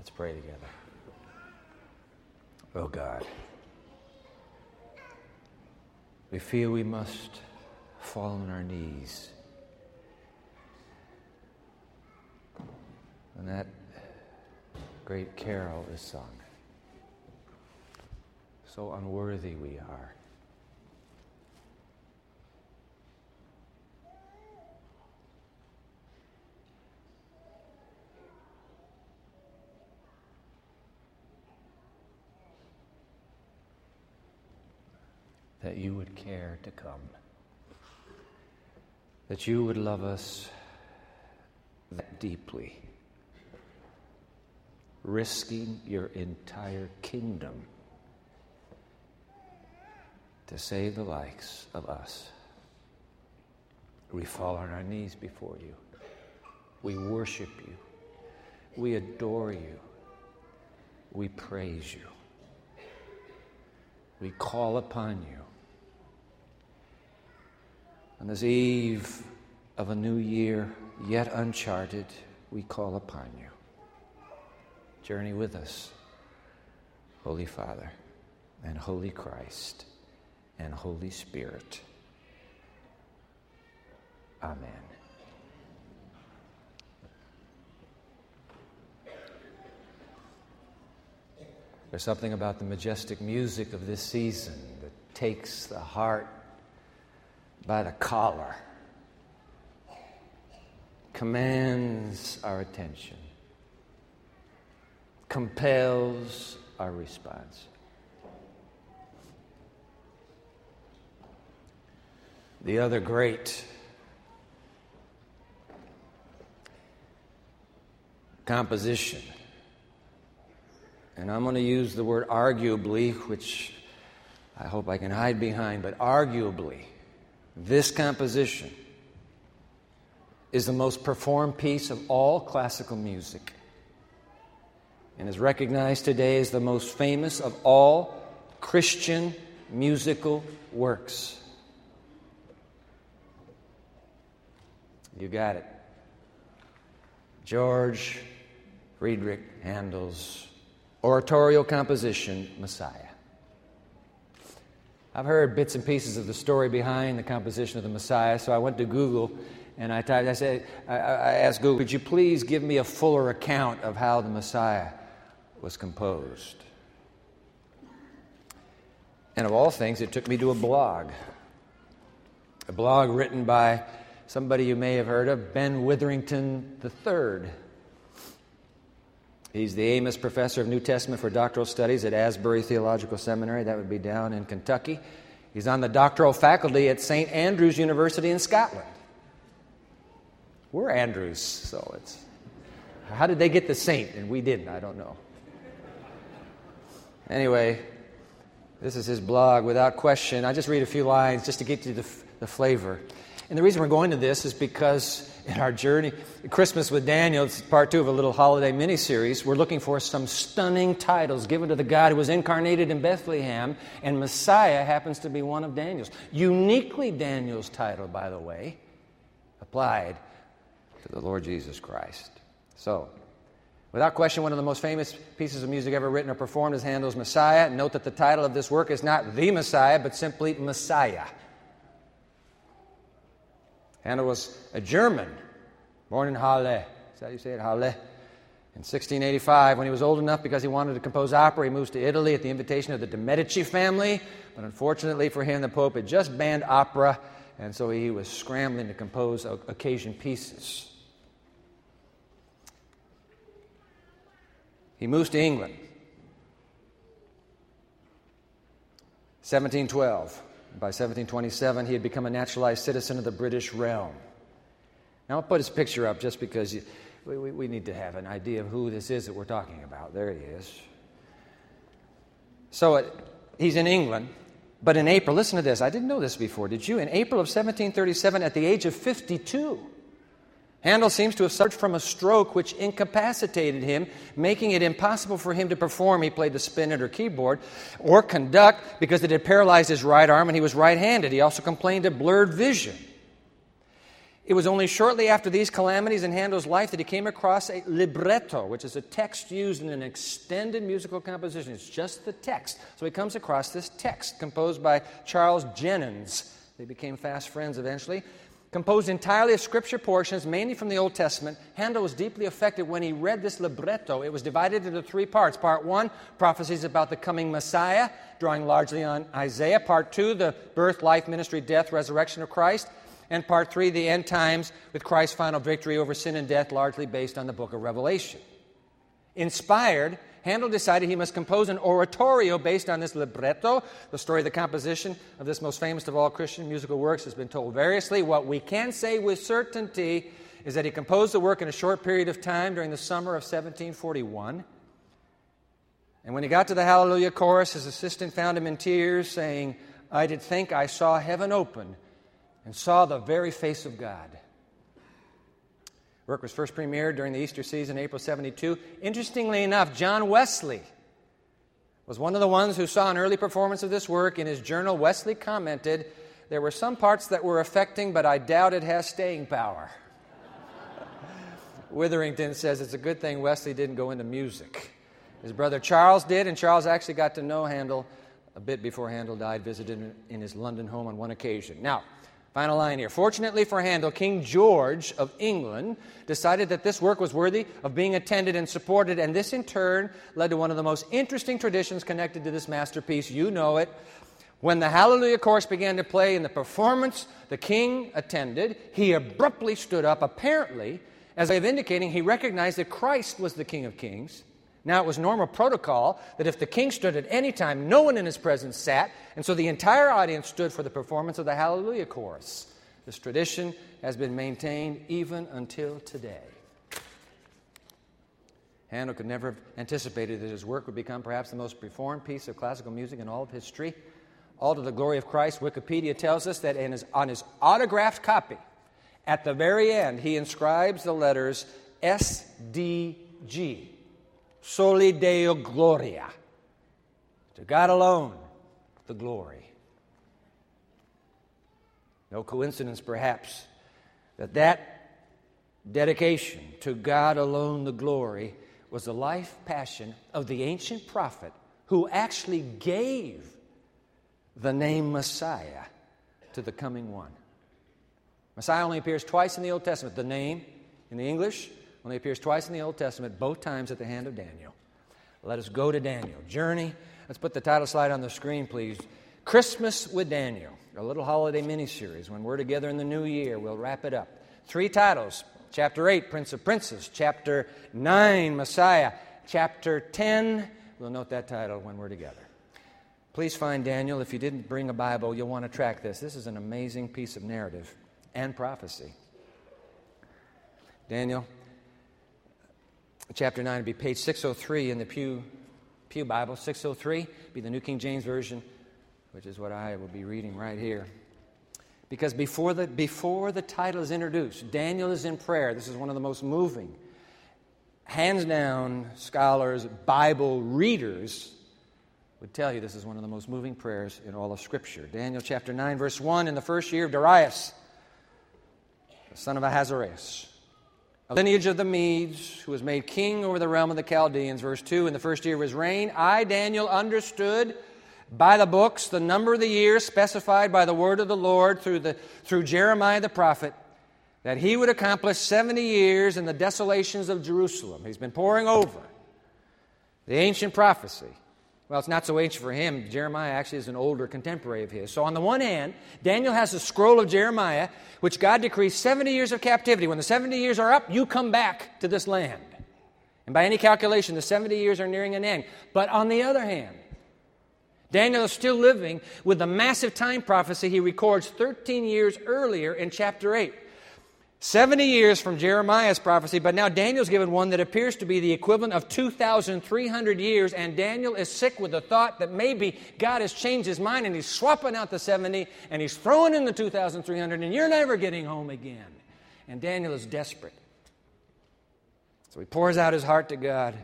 Let's pray together. Oh God, we feel we must fall on our knees. And that great carol is sung. So unworthy we are. That you would care to come, that you would love us that deeply, risking your entire kingdom to save the likes of us. We fall on our knees before you. We worship you. We adore you. We praise you. We call upon you. On this eve of a new year, yet uncharted, we call upon you. Journey with us, Holy Father, and Holy Christ, and Holy Spirit. Amen. There's something about the majestic music of this season that takes the heart by the collar, commands our attention, compels our response. The other great composition, and I'm going to use the word arguably, which I hope I can hide behind, but arguably this composition is the most performed piece of all classical music and is recognized today as the most famous of all Christian musical works. You got it. George Friedrich Handel's oratorio composition, Messiah. I've heard bits and pieces of the story behind the composition of the Messiah, so I went to Google and I typed, I said, I, I asked Google, could you please give me a fuller account of how the Messiah was composed? And of all things, it took me to a blog. A blog written by somebody you may have heard of, Ben Witherington III. He's the Amos Professor of New Testament for Doctoral Studies at Asbury Theological Seminary. That would be down in Kentucky. He's on the doctoral faculty at St. Andrews University in Scotland. We're Andrews, so it's. How did they get the saint and we didn't? I don't know. Anyway, this is his blog without question. I just read a few lines just to get you the, the flavor. And the reason we're going to this is because in our journey, Christmas with Daniel, it's part two of a little holiday mini series. We're looking for some stunning titles given to the God who was incarnated in Bethlehem, and Messiah happens to be one of Daniel's. Uniquely Daniel's title, by the way, applied to the Lord Jesus Christ. So, without question, one of the most famous pieces of music ever written or performed is Handel's Messiah. Note that the title of this work is not The Messiah, but simply Messiah. Handel was a German, born in Halle. Is that how you say it? Halle. In 1685, when he was old enough because he wanted to compose opera, he moves to Italy at the invitation of the de' Medici family. But unfortunately for him, the Pope had just banned opera, and so he was scrambling to compose occasion pieces. He moves to England. 1712. By 1727, he had become a naturalized citizen of the British realm. Now, I'll put his picture up just because you, we, we, we need to have an idea of who this is that we're talking about. There he is. So it, he's in England, but in April, listen to this. I didn't know this before, did you? In April of 1737, at the age of 52, Handel seems to have suffered from a stroke which incapacitated him, making it impossible for him to perform. He played the spinet or keyboard or conduct because it had paralyzed his right arm and he was right handed. He also complained of blurred vision. It was only shortly after these calamities in Handel's life that he came across a libretto, which is a text used in an extended musical composition. It's just the text. So he comes across this text composed by Charles Jennens. They became fast friends eventually. Composed entirely of scripture portions, mainly from the Old Testament, Handel was deeply affected when he read this libretto. It was divided into three parts. Part one, prophecies about the coming Messiah, drawing largely on Isaiah. Part two, the birth, life, ministry, death, resurrection of Christ and part three, the end times, with Christ's final victory over sin and death, largely based on the book of Revelation. Inspired, Handel decided he must compose an oratorio based on this libretto. The story of the composition of this most famous of all Christian musical works has been told variously. What we can say with certainty is that he composed the work in a short period of time during the summer of 1741. And when he got to the Hallelujah chorus, his assistant found him in tears, saying, I did think I saw heaven open and saw the very face of God. Work was first premiered during the Easter season, April 72. Interestingly enough, John Wesley was one of the ones who saw an early performance of this work. In his journal, Wesley commented, There were some parts that were affecting, but I doubt it has staying power. Witherington says it's a good thing Wesley didn't go into music. His brother Charles did, and Charles actually got to know Handel a bit before Handel died, visited in his London home on one occasion. Now, Final line here. Fortunately for Handel, King George of England decided that this work was worthy of being attended and supported, and this in turn led to one of the most interesting traditions connected to this masterpiece. You know it. When the Hallelujah chorus began to play in the performance the king attended, he abruptly stood up, apparently, as I have indicating, he recognized that Christ was the King of Kings now, it was normal protocol that if the king stood at any time, no one in his presence sat, and so the entire audience stood for the performance of the Hallelujah chorus. This tradition has been maintained even until today. Handel could never have anticipated that his work would become perhaps the most performed piece of classical music in all of history. All to the glory of Christ, Wikipedia tells us that his, on his autographed copy, at the very end, he inscribes the letters SDG Soli Deo Gloria. To God alone, the glory. No coincidence, perhaps, that that dedication to God alone, the glory, was the life passion of the ancient prophet who actually gave the name Messiah to the coming one. Messiah only appears twice in the Old Testament. The name in the English only appears twice in the Old Testament, both times at the hand of Daniel. Let us go to Daniel. Journey. Let's put the title slide on the screen, please. Christmas with Daniel, a little holiday mini series. When we're together in the new year, we'll wrap it up. Three titles Chapter 8, Prince of Princes. Chapter 9, Messiah. Chapter 10, we'll note that title when we're together. Please find Daniel. If you didn't bring a Bible, you'll want to track this. This is an amazing piece of narrative and prophecy. Daniel chapter 9 would be page 603 in the Pew, Pew Bible. 603 be the New King James Version, which is what I will be reading right here. Because before the, before the title is introduced, Daniel is in prayer. This is one of the most moving. Hands down, scholars, Bible readers would tell you this is one of the most moving prayers in all of Scripture. Daniel chapter 9, verse 1 In the first year of Darius, the son of Ahasuerus, a lineage of the Medes, who was made king over the realm of the Chaldeans. Verse 2 In the first year of his reign, I, Daniel, understood by the books the number of the years specified by the word of the Lord through, the, through Jeremiah the prophet, that he would accomplish 70 years in the desolations of Jerusalem. He's been poring over the ancient prophecy well, it's not so ancient for him. Jeremiah actually is an older contemporary of his. So, on the one hand, Daniel has the scroll of Jeremiah, which God decrees 70 years of captivity. When the 70 years are up, you come back to this land. And by any calculation, the 70 years are nearing an end. But on the other hand, Daniel is still living with the massive time prophecy he records 13 years earlier in chapter 8. 70 years from Jeremiah's prophecy, but now Daniel's given one that appears to be the equivalent of 2,300 years, and Daniel is sick with the thought that maybe God has changed his mind and he's swapping out the 70 and he's throwing in the 2,300 and you're never getting home again. And Daniel is desperate. So he pours out his heart to God.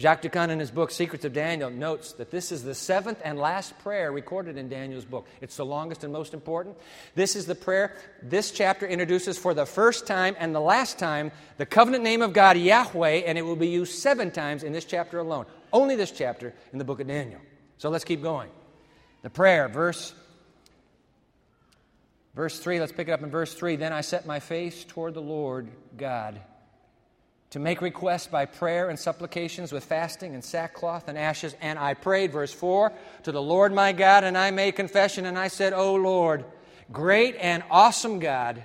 Jacques Doukhan, in his book Secrets of Daniel, notes that this is the seventh and last prayer recorded in Daniel's book. It's the longest and most important. This is the prayer this chapter introduces for the first time and the last time the covenant name of God, Yahweh, and it will be used seven times in this chapter alone. Only this chapter in the book of Daniel. So let's keep going. The prayer, verse Verse 3, let's pick it up in verse 3. Then I set my face toward the Lord God to make requests by prayer and supplications with fasting and sackcloth and ashes. And I prayed, verse 4, to the Lord my God, and I made confession, and I said, O Lord, great and awesome God,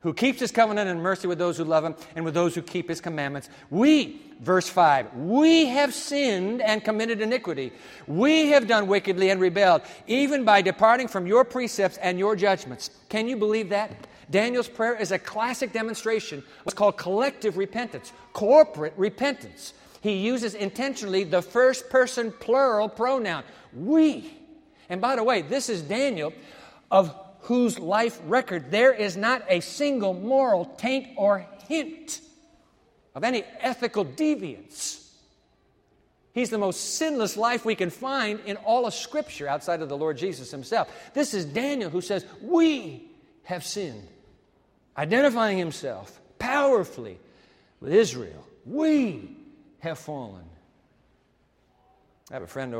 who keeps his covenant and mercy with those who love him and with those who keep his commandments. We, verse 5, we have sinned and committed iniquity. We have done wickedly and rebelled, even by departing from your precepts and your judgments. Can you believe that? Daniel's prayer is a classic demonstration of what's called collective repentance, corporate repentance. He uses intentionally the first person plural pronoun, we. And by the way, this is Daniel, of whose life record there is not a single moral taint or hint of any ethical deviance. He's the most sinless life we can find in all of Scripture outside of the Lord Jesus himself. This is Daniel who says, We have sinned identifying himself powerfully with Israel. We have fallen. I have a friend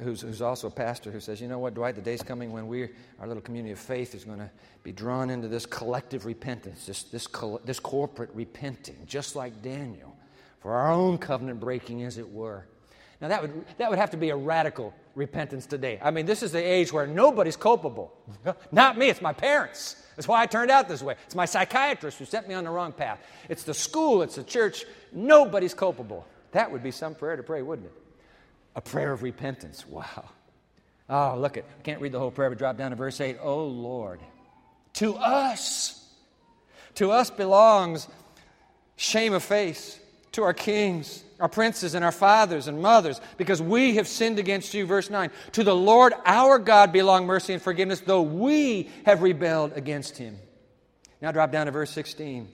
who's, who's also a pastor who says, You know what, Dwight, the day's coming when we, our little community of faith, is going to be drawn into this collective repentance, this, this, this corporate repenting, just like Daniel, for our own covenant breaking, as it were. Now, that would, that would have to be a radical repentance today. I mean, this is the age where nobody's culpable. Not me, it's my parents. That's why I turned out this way. It's my psychiatrist who set me on the wrong path. It's the school, it's the church. Nobody's culpable. That would be some prayer to pray, wouldn't it? A prayer of repentance. Wow. Oh, look at, I can't read the whole prayer, but drop down to verse 8. Oh Lord, to us, to us belongs shame of face, to our kings, our princes, and our fathers and mothers, because we have sinned against you. Verse 9. To the Lord our God belong mercy and forgiveness, though we have rebelled against him. Now drop down to verse 16.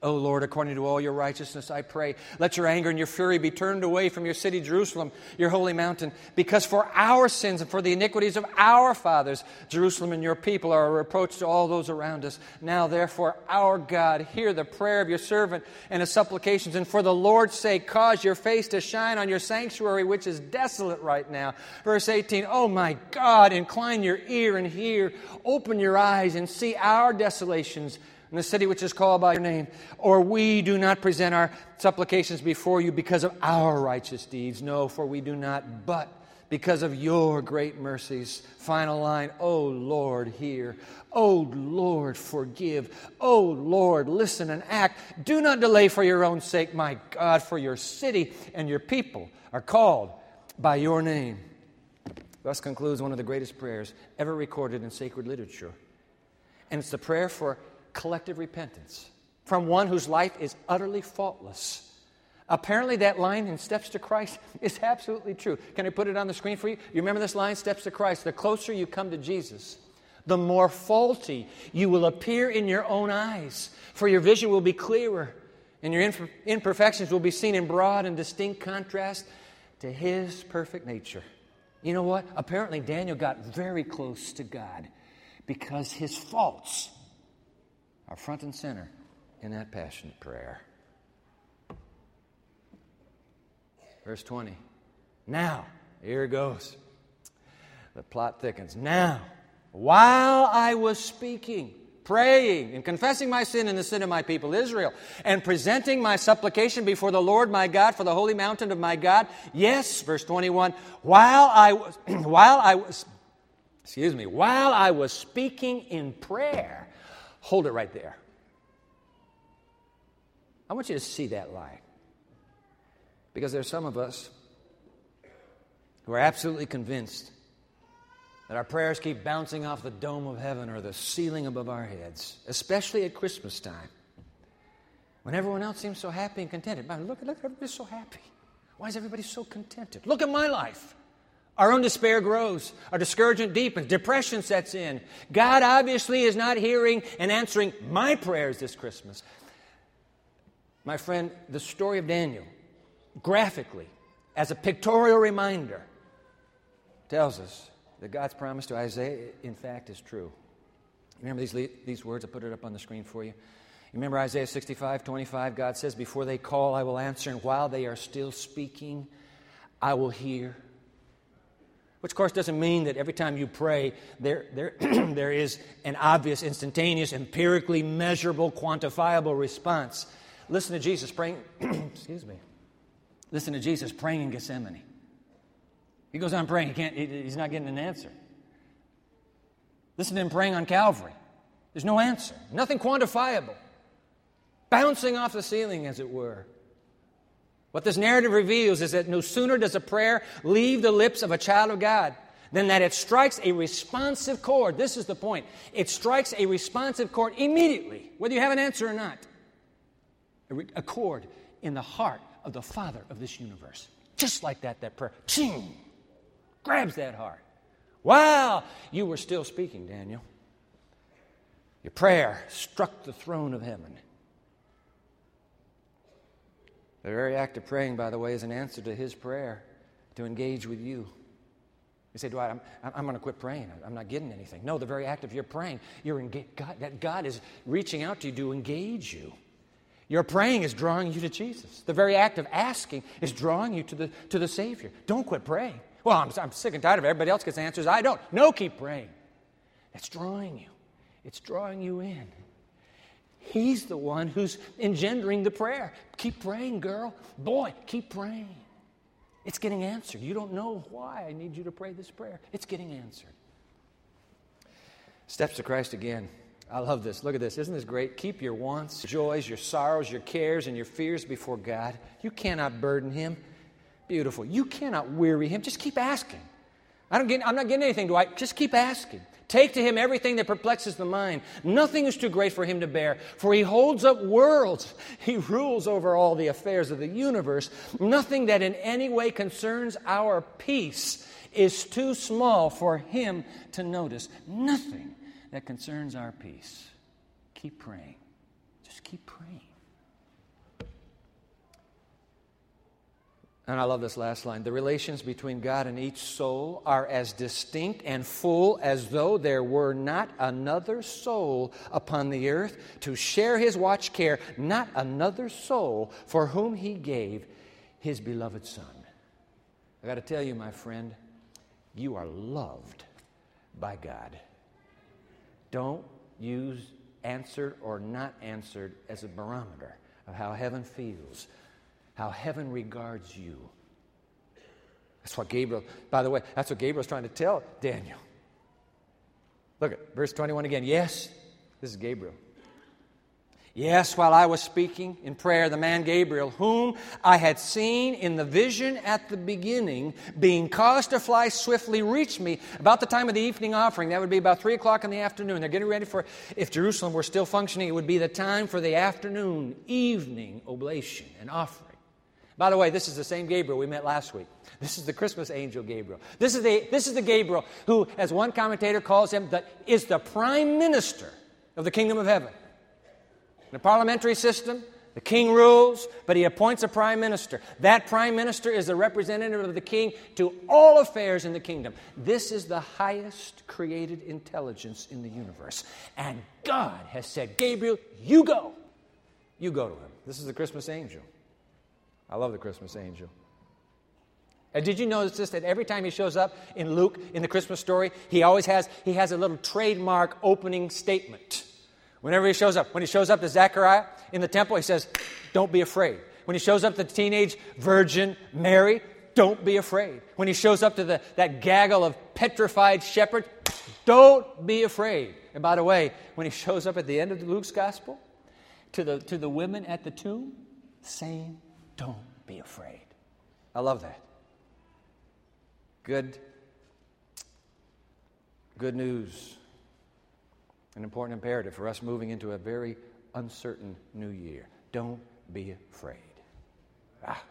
O Lord, according to all your righteousness, I pray, let your anger and your fury be turned away from your city, Jerusalem, your holy mountain, because for our sins and for the iniquities of our fathers, Jerusalem and your people are a reproach to all those around us. Now, therefore, our God, hear the prayer of your servant and his supplications, and for the Lord's sake, cause your face to shine on your sanctuary, which is desolate right now. Verse 18, Oh my God, incline your ear and hear, open your eyes and see our desolations in the city which is called by your name. Or we do not present our supplications before you because of our righteous deeds. No, for we do not, but because of your great mercies. Final line, Oh Lord, hear. Oh Lord, forgive. Oh Lord, listen and act. Do not delay for your own sake, my God, for your city and your people are called by your name. Thus concludes one of the greatest prayers ever recorded in sacred literature. And it's the prayer for collective repentance from one whose life is utterly faultless. Apparently, that line in Steps to Christ is absolutely true. Can I put it on the screen for you? You remember this line, Steps to Christ? The closer you come to Jesus, the more faulty you will appear in your own eyes, for your vision will be clearer, and your imperfections will be seen in broad and distinct contrast to His perfect nature. You know what? Apparently, Daniel got very close to God because his faults are front and center in that passionate prayer. Verse 20. Now, here it goes. The plot thickens. Now, while I was speaking, praying, and confessing my sin and the sin of my people Israel, and presenting my supplication before the Lord my God for the holy mountain of my God, yes, verse 21, while I was, while I was, excuse me, while I was speaking in prayer, Hold it right there. I want you to see that line. Because there's some of us who are absolutely convinced that our prayers keep bouncing off the dome of heaven or the ceiling above our heads, especially at Christmas time. When everyone else seems so happy and contented. Man, look, look, everybody's so happy. Why is everybody so contented? Look at my life. Our own despair grows. Our discouragement deepens. Depression sets in. God obviously is not hearing and answering my prayers this Christmas. My friend, the story of Daniel graphically, as a pictorial reminder, tells us that God's promise to Isaiah, in fact, is true. Remember these, these words? I put it up on the screen for you. Remember Isaiah 65, 25? God says, Before they call, I will answer, and while they are still speaking, I will hear. Which, of course, doesn't mean that every time you pray, there, there, there is an obvious, instantaneous, empirically measurable, quantifiable response. Listen to Jesus praying, excuse me. Listen to Jesus praying in Gethsemane. He goes on praying, he can't, he's not getting an answer. Listen to him praying on Calvary. There's no answer, nothing quantifiable, bouncing off the ceiling, as it were. What this narrative reveals is that no sooner does a prayer leave the lips of a child of God than that it strikes a responsive chord. This is the point. It strikes a responsive chord immediately, whether you have an answer or not. A chord in the heart of the Father of this universe. Just like that, that prayer, ching, grabs that heart. Wow, you were still speaking, Daniel. Your prayer struck the throne of heaven. The very act of praying, by the way, is an answer to his prayer to engage with you. You say, Dwight, I'm, I'm going to quit praying. I'm not getting anything. No, the very act of your praying, you're engage, God, that God is reaching out to you to engage you. Your praying is drawing you to Jesus. The very act of asking is drawing you to the, to the Savior. Don't quit praying. Well, I'm, I'm sick and tired of it. everybody else gets answers. I don't. No, keep praying. It's drawing you, it's drawing you in. He's the one who's engendering the prayer. Keep praying, girl. Boy, keep praying. It's getting answered. You don't know why I need you to pray this prayer. It's getting answered. Steps to Christ again. I love this. Look at this. Isn't this great? Keep your wants, joys, your sorrows, your cares, and your fears before God. You cannot burden Him. Beautiful. You cannot weary Him. Just keep asking. I don't get, I'm not getting anything, Dwight. Just keep asking. Take to him everything that perplexes the mind. Nothing is too great for him to bear, for he holds up worlds. He rules over all the affairs of the universe. Nothing that in any way concerns our peace is too small for him to notice. Nothing that concerns our peace. Keep praying. Just keep praying. And I love this last line. The relations between God and each soul are as distinct and full as though there were not another soul upon the earth to share his watch care, not another soul for whom he gave his beloved Son. I got to tell you, my friend, you are loved by God. Don't use answered or not answered as a barometer of how heaven feels how heaven regards you. That's what Gabriel, by the way, that's what Gabriel's trying to tell Daniel. Look at verse 21 again. Yes, this is Gabriel. Yes, while I was speaking in prayer, the man Gabriel, whom I had seen in the vision at the beginning, being caused to fly swiftly, reached me about the time of the evening offering. That would be about 3 o'clock in the afternoon. They're getting ready for, if Jerusalem were still functioning, it would be the time for the afternoon, evening oblation and offering. By the way, this is the same Gabriel we met last week. This is the Christmas angel Gabriel. This is the, this is the Gabriel who, as one commentator calls him, is the prime minister of the kingdom of heaven. In a parliamentary system, the king rules, but he appoints a prime minister. That prime minister is the representative of the king to all affairs in the kingdom. This is the highest created intelligence in the universe. And God has said, Gabriel, you go. You go to him. This is the Christmas angel. I love the Christmas angel. And did you notice this that every time he shows up in Luke in the Christmas story, he always has he has a little trademark opening statement. Whenever he shows up, when he shows up to Zechariah in the temple, he says, "Don't be afraid." When he shows up to the teenage virgin Mary, don't be afraid. When he shows up to the, that gaggle of petrified shepherds, don't be afraid. And by the way, when he shows up at the end of Luke's gospel to the, to the women at the tomb, same don't be afraid. I love that. Good, good news. An important imperative for us moving into a very uncertain new year. Don't be afraid. Ah.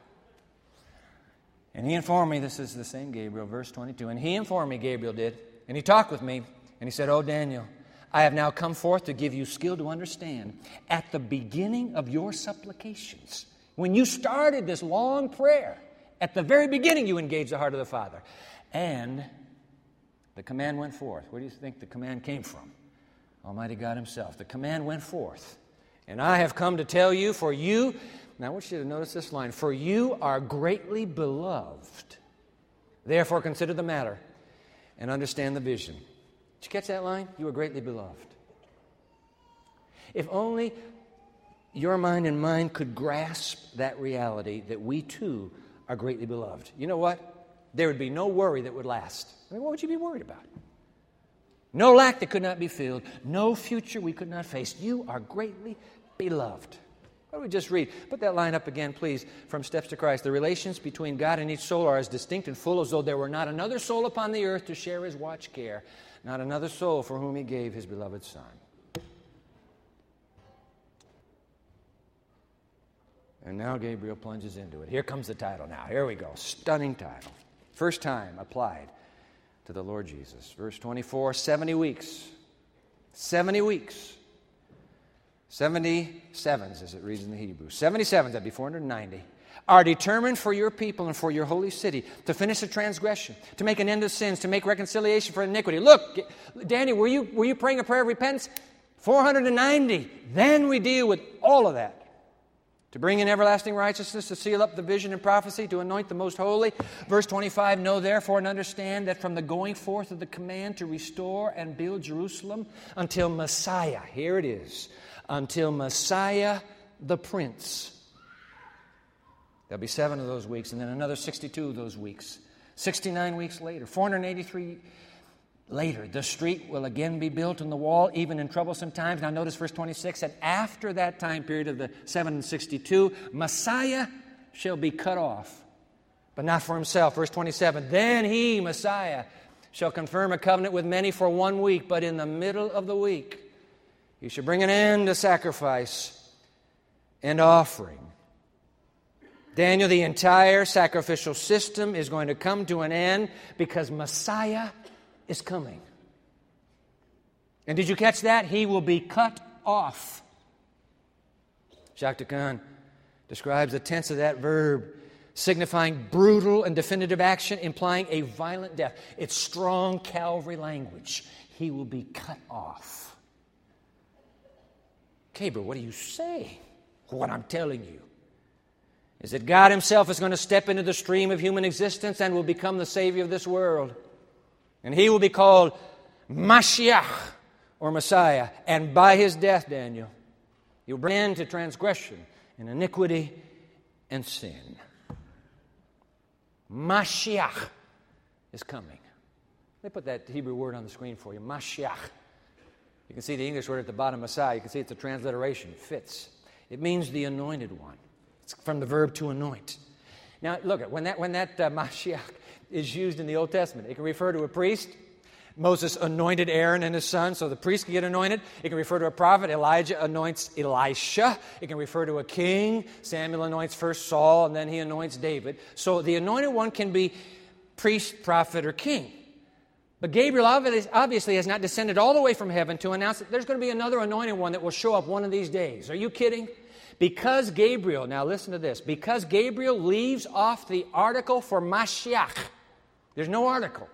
And he informed me, this is the same Gabriel, verse 22. And he informed me, Gabriel did, and he talked with me, and he said, Oh, Daniel, I have now come forth to give you skill to understand. At the beginning of your supplications, When you started this long prayer, at the very beginning, you engaged the heart of the Father. And the command went forth. Where do you think the command came from? Almighty God Himself. The command went forth. And I have come to tell you, for you, now I want you to notice this line, for you are greatly beloved. Therefore, consider the matter and understand the vision. Did you catch that line? You are greatly beloved. If only your mind and mine could grasp that reality that we too are greatly beloved. You know what? There would be no worry that would last. I mean, what would you be worried about? No lack that could not be filled, no future we could not face. You are greatly beloved. What do we just read? Put that line up again, please, from Steps to Christ. The relations between God and each soul are as distinct and full as though there were not another soul upon the earth to share his watch care, not another soul for whom he gave his beloved Son. And now Gabriel plunges into it. Here comes the title now. Here we go. Stunning title. First time applied to the Lord Jesus. Verse 24 70 weeks. 70 weeks. 77s, as it reads in the Hebrew. 77s, that'd be 490, are determined for your people and for your holy city to finish the transgression, to make an end of sins, to make reconciliation for iniquity. Look, Danny, were you, were you praying a prayer of repentance? 490. Then we deal with all of that to bring in everlasting righteousness, to seal up the vision and prophecy, to anoint the most holy. Verse 25 Know therefore and understand that from the going forth of the command to restore and build Jerusalem until Messiah, here it is, until Messiah the Prince. There'll be seven of those weeks, and then another 62 of those weeks. 69 weeks later, 483 later, the street will again be built and the wall, even in troublesome times. Now, notice verse 26 and after that time period of the 762, Messiah shall be cut off, but not for himself. Verse 27 Then he, Messiah, shall confirm a covenant with many for one week, but in the middle of the week, he shall bring an end to sacrifice and offering. Daniel, the entire sacrificial system is going to come to an end because Messiah is coming. And did you catch that? He will be cut off. Jacques Doukhan describes the tense of that verb, signifying brutal and definitive action, implying a violent death. It's strong Calvary language. He will be cut off. Gabriel, what do you say? What I'm telling you is that God Himself is going to step into the stream of human existence and will become the Savior of this world. And He will be called Mashiach or Messiah. And by His death, Daniel, He'll bring end to transgression and iniquity and sin. Mashiach is coming. Let me put that Hebrew word on the screen for you Mashiach. You can see the English word at the bottom, Messiah. You can see it's a transliteration. It fits. It means the anointed one. It's from the verb to anoint. Now, look, when that, when that uh, Mashiach is used in the Old Testament, it can refer to a priest. Moses anointed Aaron and his son, so the priest can get anointed. It can refer to a prophet. Elijah anoints Elisha. It can refer to a king. Samuel anoints first Saul, and then he anoints David. So the anointed one can be priest, prophet, or king. But Gabriel obviously has not descended all the way from heaven to announce that there's going to be another anointed one that will show up one of these days. Are you kidding? Because Gabriel, now listen to this, because Gabriel leaves off the article for Mashiach, there's no article.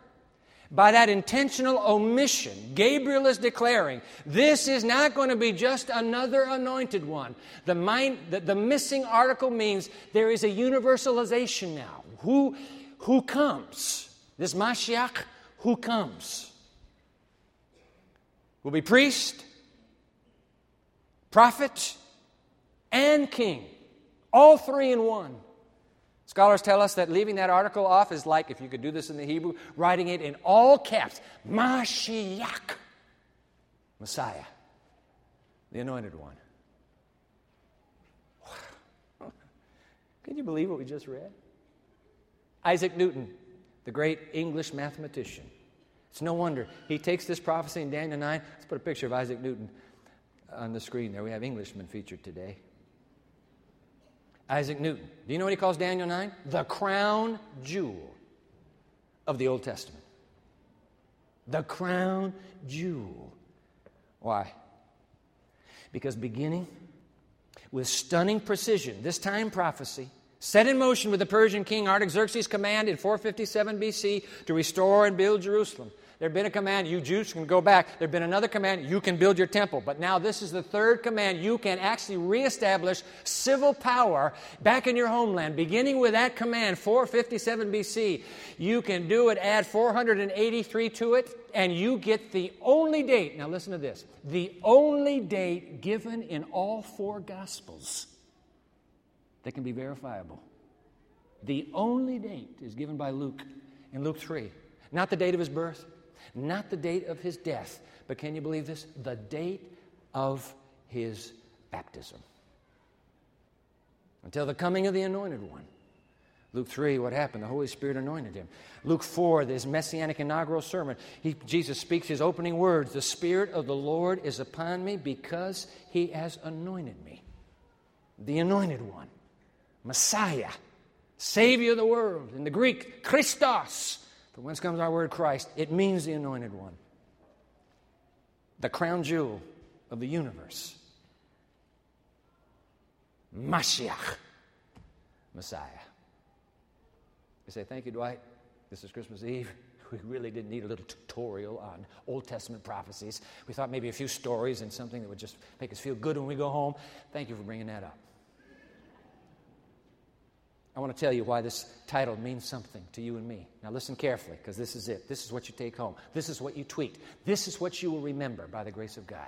By that intentional omission, Gabriel is declaring this is not going to be just another anointed one. The, mind, the, the missing article means there is a universalization now. Who, who comes? This Mashiach who comes will be priest, prophet, and king. All three in one. Scholars tell us that leaving that article off is like, if you could do this in the Hebrew, writing it in all caps Mashiach, Messiah, the anointed one. Can you believe what we just read? Isaac Newton, the great English mathematician, it's no wonder. He takes this prophecy in Daniel 9. Let's put a picture of Isaac Newton on the screen there. We have Englishmen featured today. Isaac Newton. Do you know what he calls Daniel 9? The crown jewel of the Old Testament. The crown jewel. Why? Because beginning with stunning precision. This time prophecy set in motion with the Persian king Artaxerxes' command in 457 BC to restore and build Jerusalem. There had been a command, you Jews can go back. There had been another command, you can build your temple. But now this is the third command. You can actually reestablish civil power back in your homeland. Beginning with that command, 457 BC, you can do it, add 483 to it, and you get the only date. Now listen to this the only date given in all four Gospels that can be verifiable. The only date is given by Luke in Luke 3. Not the date of his birth, not the date of his death, but can you believe this? The date of his baptism. Until the coming of the anointed one. Luke 3, what happened? The Holy Spirit anointed him. Luke 4, this messianic inaugural sermon, he, Jesus speaks his opening words The Spirit of the Lord is upon me because he has anointed me. The anointed one, Messiah, Savior of the world. In the Greek, Christos, from whence comes our word Christ? It means the anointed one, the crown jewel of the universe. Mashiach, Messiah. You say, Thank you, Dwight. This is Christmas Eve. We really didn't need a little tutorial on Old Testament prophecies. We thought maybe a few stories and something that would just make us feel good when we go home. Thank you for bringing that up. I want to tell you why this title means something to you and me. Now, listen carefully, because this is it. This is what you take home. This is what you tweet. This is what you will remember by the grace of God.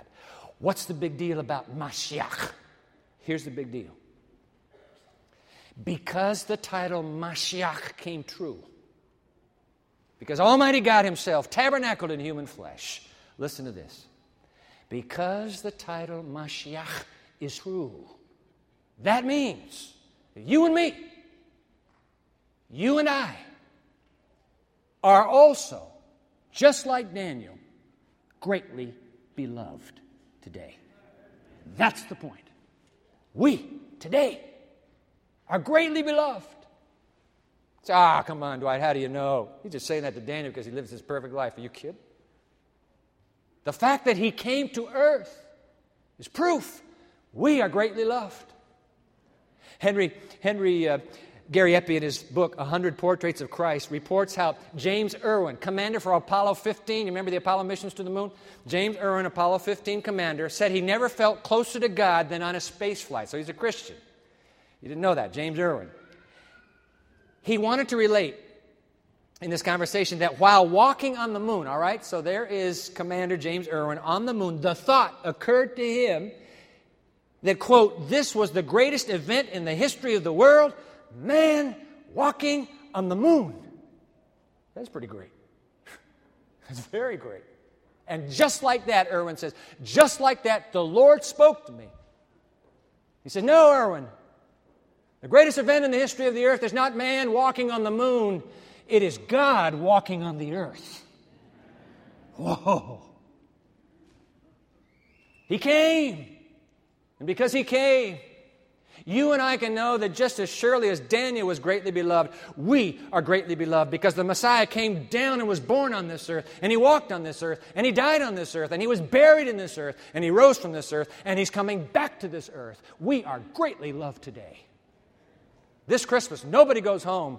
What's the big deal about Mashiach? Here's the big deal. Because the title Mashiach came true, because Almighty God Himself tabernacled in human flesh, listen to this. Because the title Mashiach is true, that means you and me, you and I are also, just like Daniel, greatly beloved today. That's the point. We, today, are greatly beloved. ah, come on, Dwight, how do you know? He's just saying that to Daniel because he lives his perfect life. Are you kidding? The fact that he came to earth is proof we are greatly loved. Henry, Henry uh, Gariepy, in his book, 100 Portraits of Christ, reports how James Irwin, commander for Apollo 15, you remember the Apollo missions to the moon? James Irwin, Apollo 15 commander, said he never felt closer to God than on a space flight. So he's a Christian. You didn't know that, James Irwin. He wanted to relate in this conversation that while walking on the moon, all right, so there is Commander James Irwin on the moon, the thought occurred to him that, quote, this was the greatest event in the history of the world man walking on the moon. That's pretty great. That's very great. And just like that, Irwin says, just like that, the Lord spoke to me. He said, No, Irwin, the greatest event in the history of the earth is not man walking on the moon, it is God walking on the earth. Whoa. He came. And because he came, you and I can know that just as surely as Daniel was greatly beloved, we are greatly beloved because the Messiah came down and was born on this earth, and he walked on this earth, and he died on this earth, and he was buried in this earth, and he rose from this earth, and he's coming back to this earth. We are greatly loved today. This Christmas, nobody goes home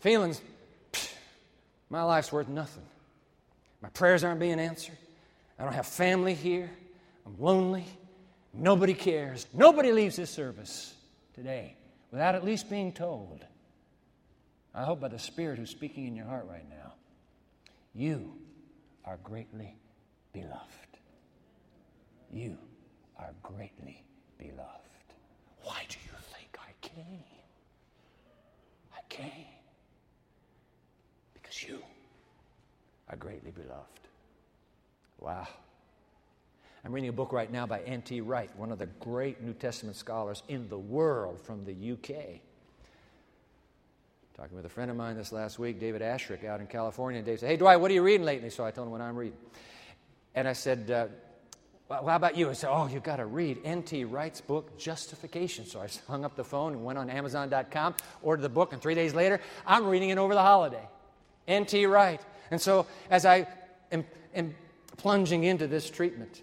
feeling, my life's worth nothing. My prayers aren't being answered. I don't have family here. I'm lonely. Nobody cares. Nobody leaves this service today without at least being told. I hope by the Spirit who's speaking in your heart right now, you are greatly beloved. You are greatly beloved. Why do you think I came? I came because you are greatly beloved. Wow. I'm reading a book right now by N.T. Wright, one of the great New Testament scholars in the world from the UK. Talking with a friend of mine this last week, David Ashrick, out in California. And Dave said, Hey, Dwight, what are you reading lately? So I told him what I'm reading. And I said, uh, well, how about you? I said, Oh, you've got to read N.T. Wright's book, Justification. So I hung up the phone and went on Amazon.com, ordered the book, and three days later, I'm reading it over the holiday. N.T. Wright. And so as I am, am plunging into this treatment,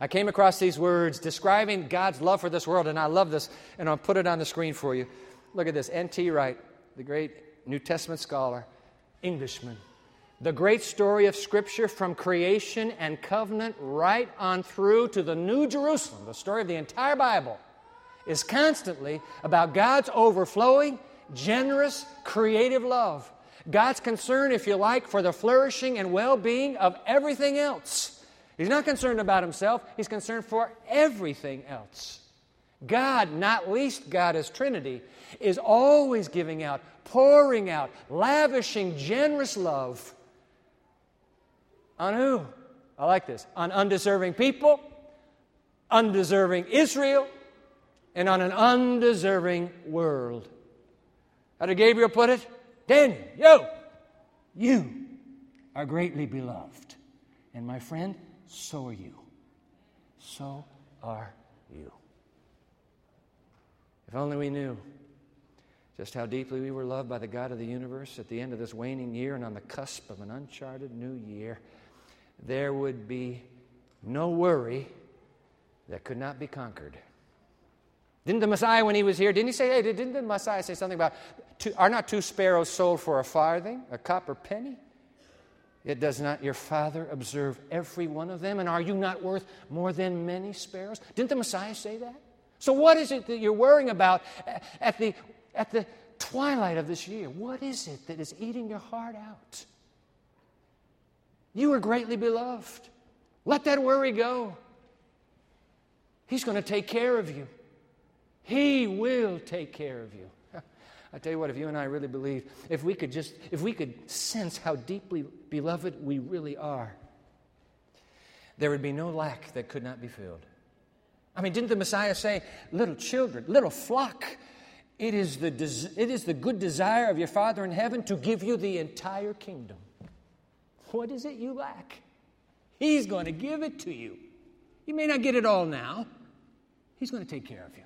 I came across these words describing God's love for this world, and I love this, and I'll put it on the screen for you. Look at this N.T. Wright, the great New Testament scholar, Englishman. The great story of Scripture from creation and covenant right on through to the New Jerusalem, the story of the entire Bible, is constantly about God's overflowing, generous, creative love. God's concern, if you like, for the flourishing and well being of everything else. He's not concerned about himself, he's concerned for everything else. God, not least God as Trinity, is always giving out, pouring out, lavishing generous love. On who? I like this. On undeserving people, undeserving Israel, and on an undeserving world. How did Gabriel put it? Daniel, yo, you are greatly beloved. And my friend, so are you. So are you. If only we knew just how deeply we were loved by the God of the universe at the end of this waning year and on the cusp of an uncharted new year, there would be no worry that could not be conquered. Didn't the Messiah, when he was here, didn't he say, hey, didn't the Messiah say something about, are not two sparrows sold for a farthing, a copper penny? It does not your Father observe every one of them? And are you not worth more than many sparrows? Didn't the Messiah say that? So, what is it that you're worrying about at the, at the twilight of this year? What is it that is eating your heart out? You are greatly beloved. Let that worry go. He's going to take care of you. He will take care of you. I tell you what, if you and I really believe, if we could just, if we could sense how deeply beloved we really are, there would be no lack that could not be filled. I mean, didn't the Messiah say, little children, little flock, it is the, des- it is the good desire of your Father in heaven to give you the entire kingdom. What is it you lack? He's going to give it to you. You may not get it all now, He's going to take care of you.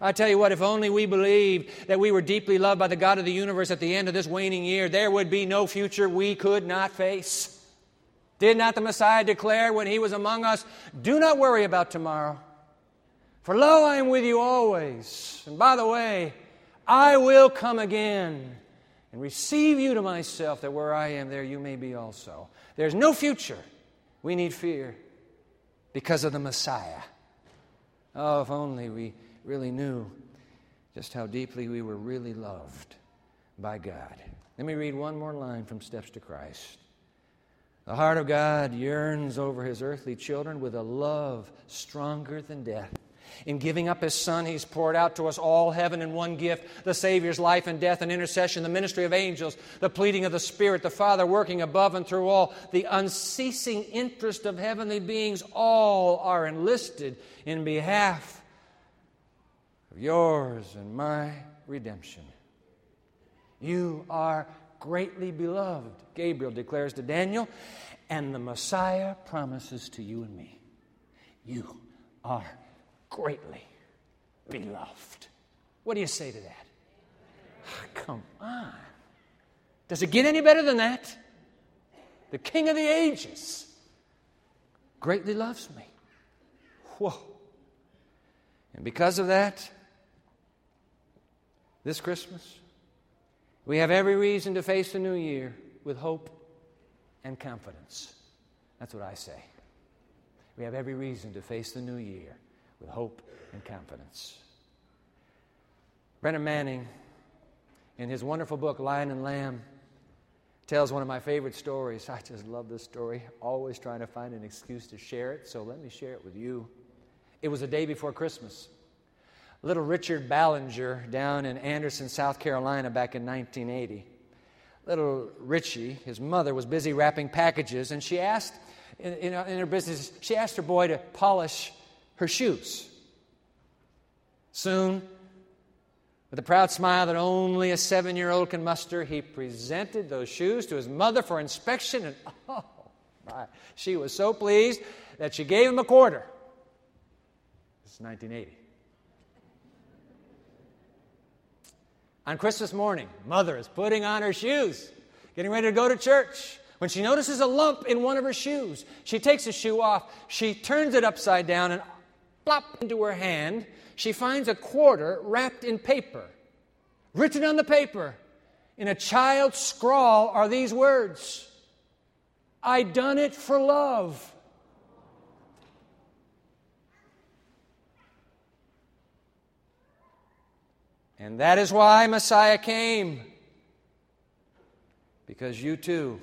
I tell you what, if only we believed that we were deeply loved by the God of the universe at the end of this waning year, there would be no future we could not face. Did not the Messiah declare when he was among us, Do not worry about tomorrow, for lo, I am with you always. And by the way, I will come again and receive you to myself, that where I am, there you may be also. There's no future we need fear because of the Messiah. Oh, if only we really knew just how deeply we were really loved by God. Let me read one more line from Steps to Christ. The heart of God yearns over his earthly children with a love stronger than death. In giving up his son, he's poured out to us all heaven in one gift the Savior's life and death and intercession, the ministry of angels, the pleading of the Spirit, the Father working above and through all, the unceasing interest of heavenly beings. All are enlisted in behalf of yours and my redemption. You are greatly beloved, Gabriel declares to Daniel, and the Messiah promises to you and me. You are greatly beloved. What do you say to that? Oh, come on. Does it get any better than that? The King of the ages greatly loves me. Whoa. And because of that, this Christmas, we have every reason to face the new year with hope and confidence. That's what I say. We have every reason to face the new year with hope and confidence. Brennan Manning, in his wonderful book, Lion and Lamb, tells one of my favorite stories. I just love this story, always trying to find an excuse to share it, so let me share it with you. It was a day before Christmas little Richard Ballinger down in Anderson, South Carolina back in 1980. Little Richie, his mother, was busy wrapping packages, and she asked, in, in, her business, she asked her boy to polish her shoes. Soon, with a proud smile that only a seven year old can muster, he presented those shoes to his mother for inspection, and oh, my, she was so pleased that she gave him a quarter. This is 1980. On Christmas morning, mother is putting on her shoes, getting ready to go to church. When she notices a lump in one of her shoes, she takes the shoe off, she turns it upside down, and plop into her hand, she finds a quarter wrapped in paper. Written on the paper in a child's scrawl are these words I done it for love. And that is why Messiah came. Because you too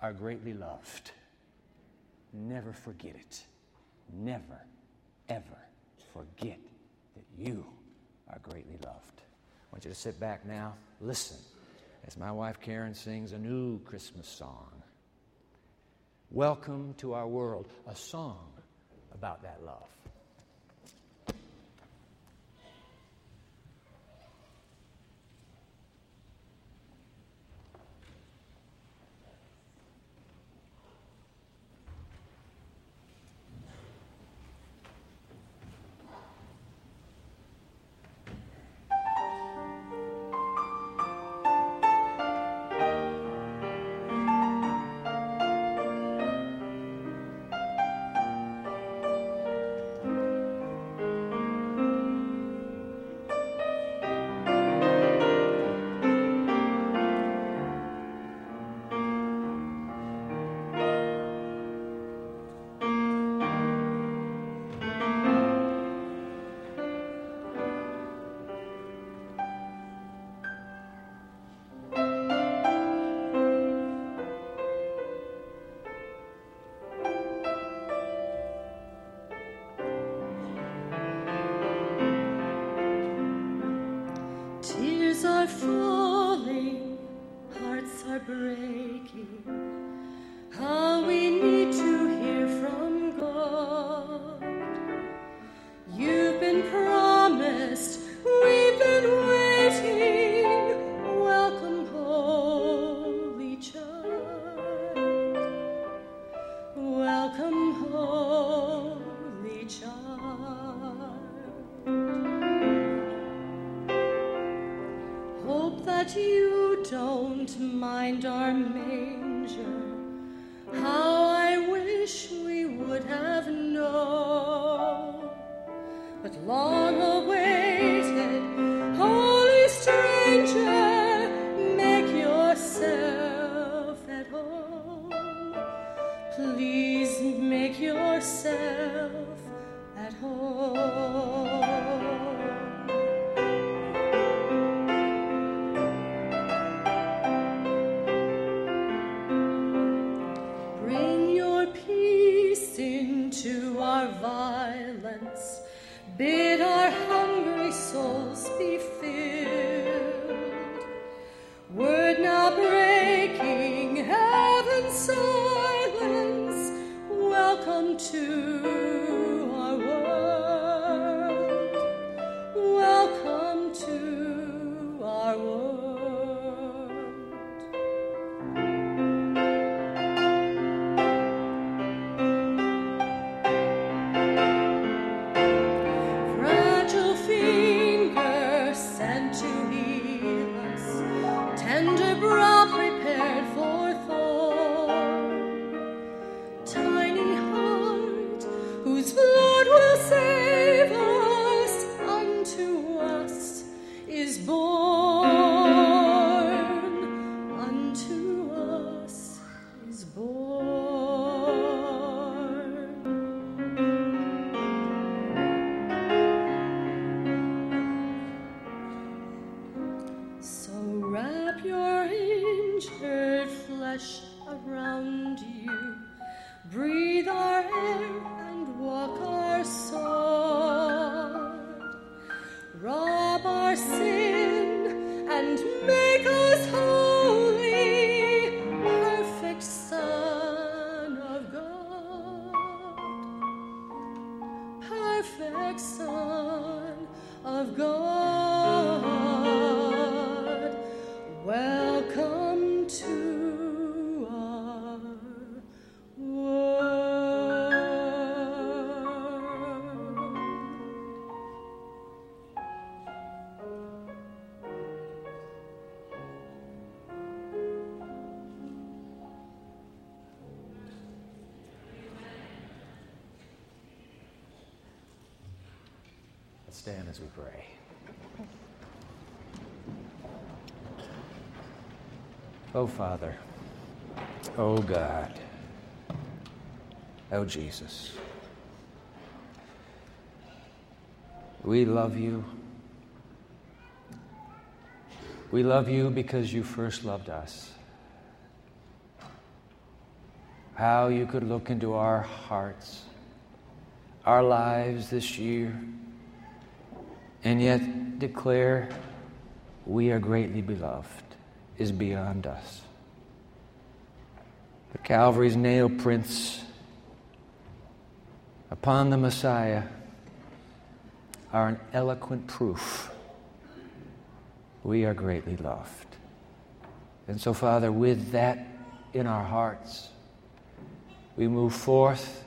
are greatly loved. Never forget it. Never, ever forget that you are greatly loved. I want you to sit back now, listen, as my wife Karen sings a new Christmas song. Welcome to our world, a song about that love. are falling, hearts are breaking. Stand as we pray. Oh, Father. Oh, God. Oh, Jesus. We love you. We love you because you first loved us. How you could look into our hearts, our lives this year, and yet declare we are greatly beloved is beyond us. The Calvary's nail prints upon the Messiah are an eloquent proof we are greatly loved. And so, Father, with that in our hearts, we move forth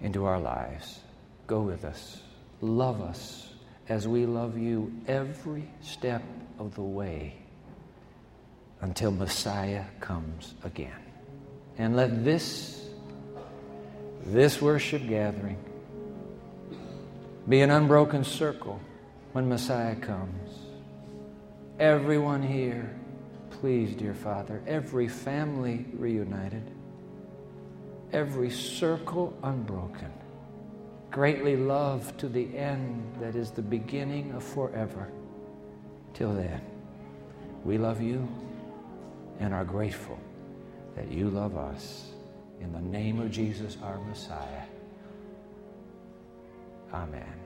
into our lives. Go with us. Love us as we love you every step of the way until Messiah comes again. And let this, this worship gathering be an unbroken circle when Messiah comes. Everyone here, please, dear Father, every family reunited, every circle unbroken, greatly loved to the end that is the beginning of forever. Till then, we love you and are grateful that you love us. In the name of Jesus, our Messiah. Amen.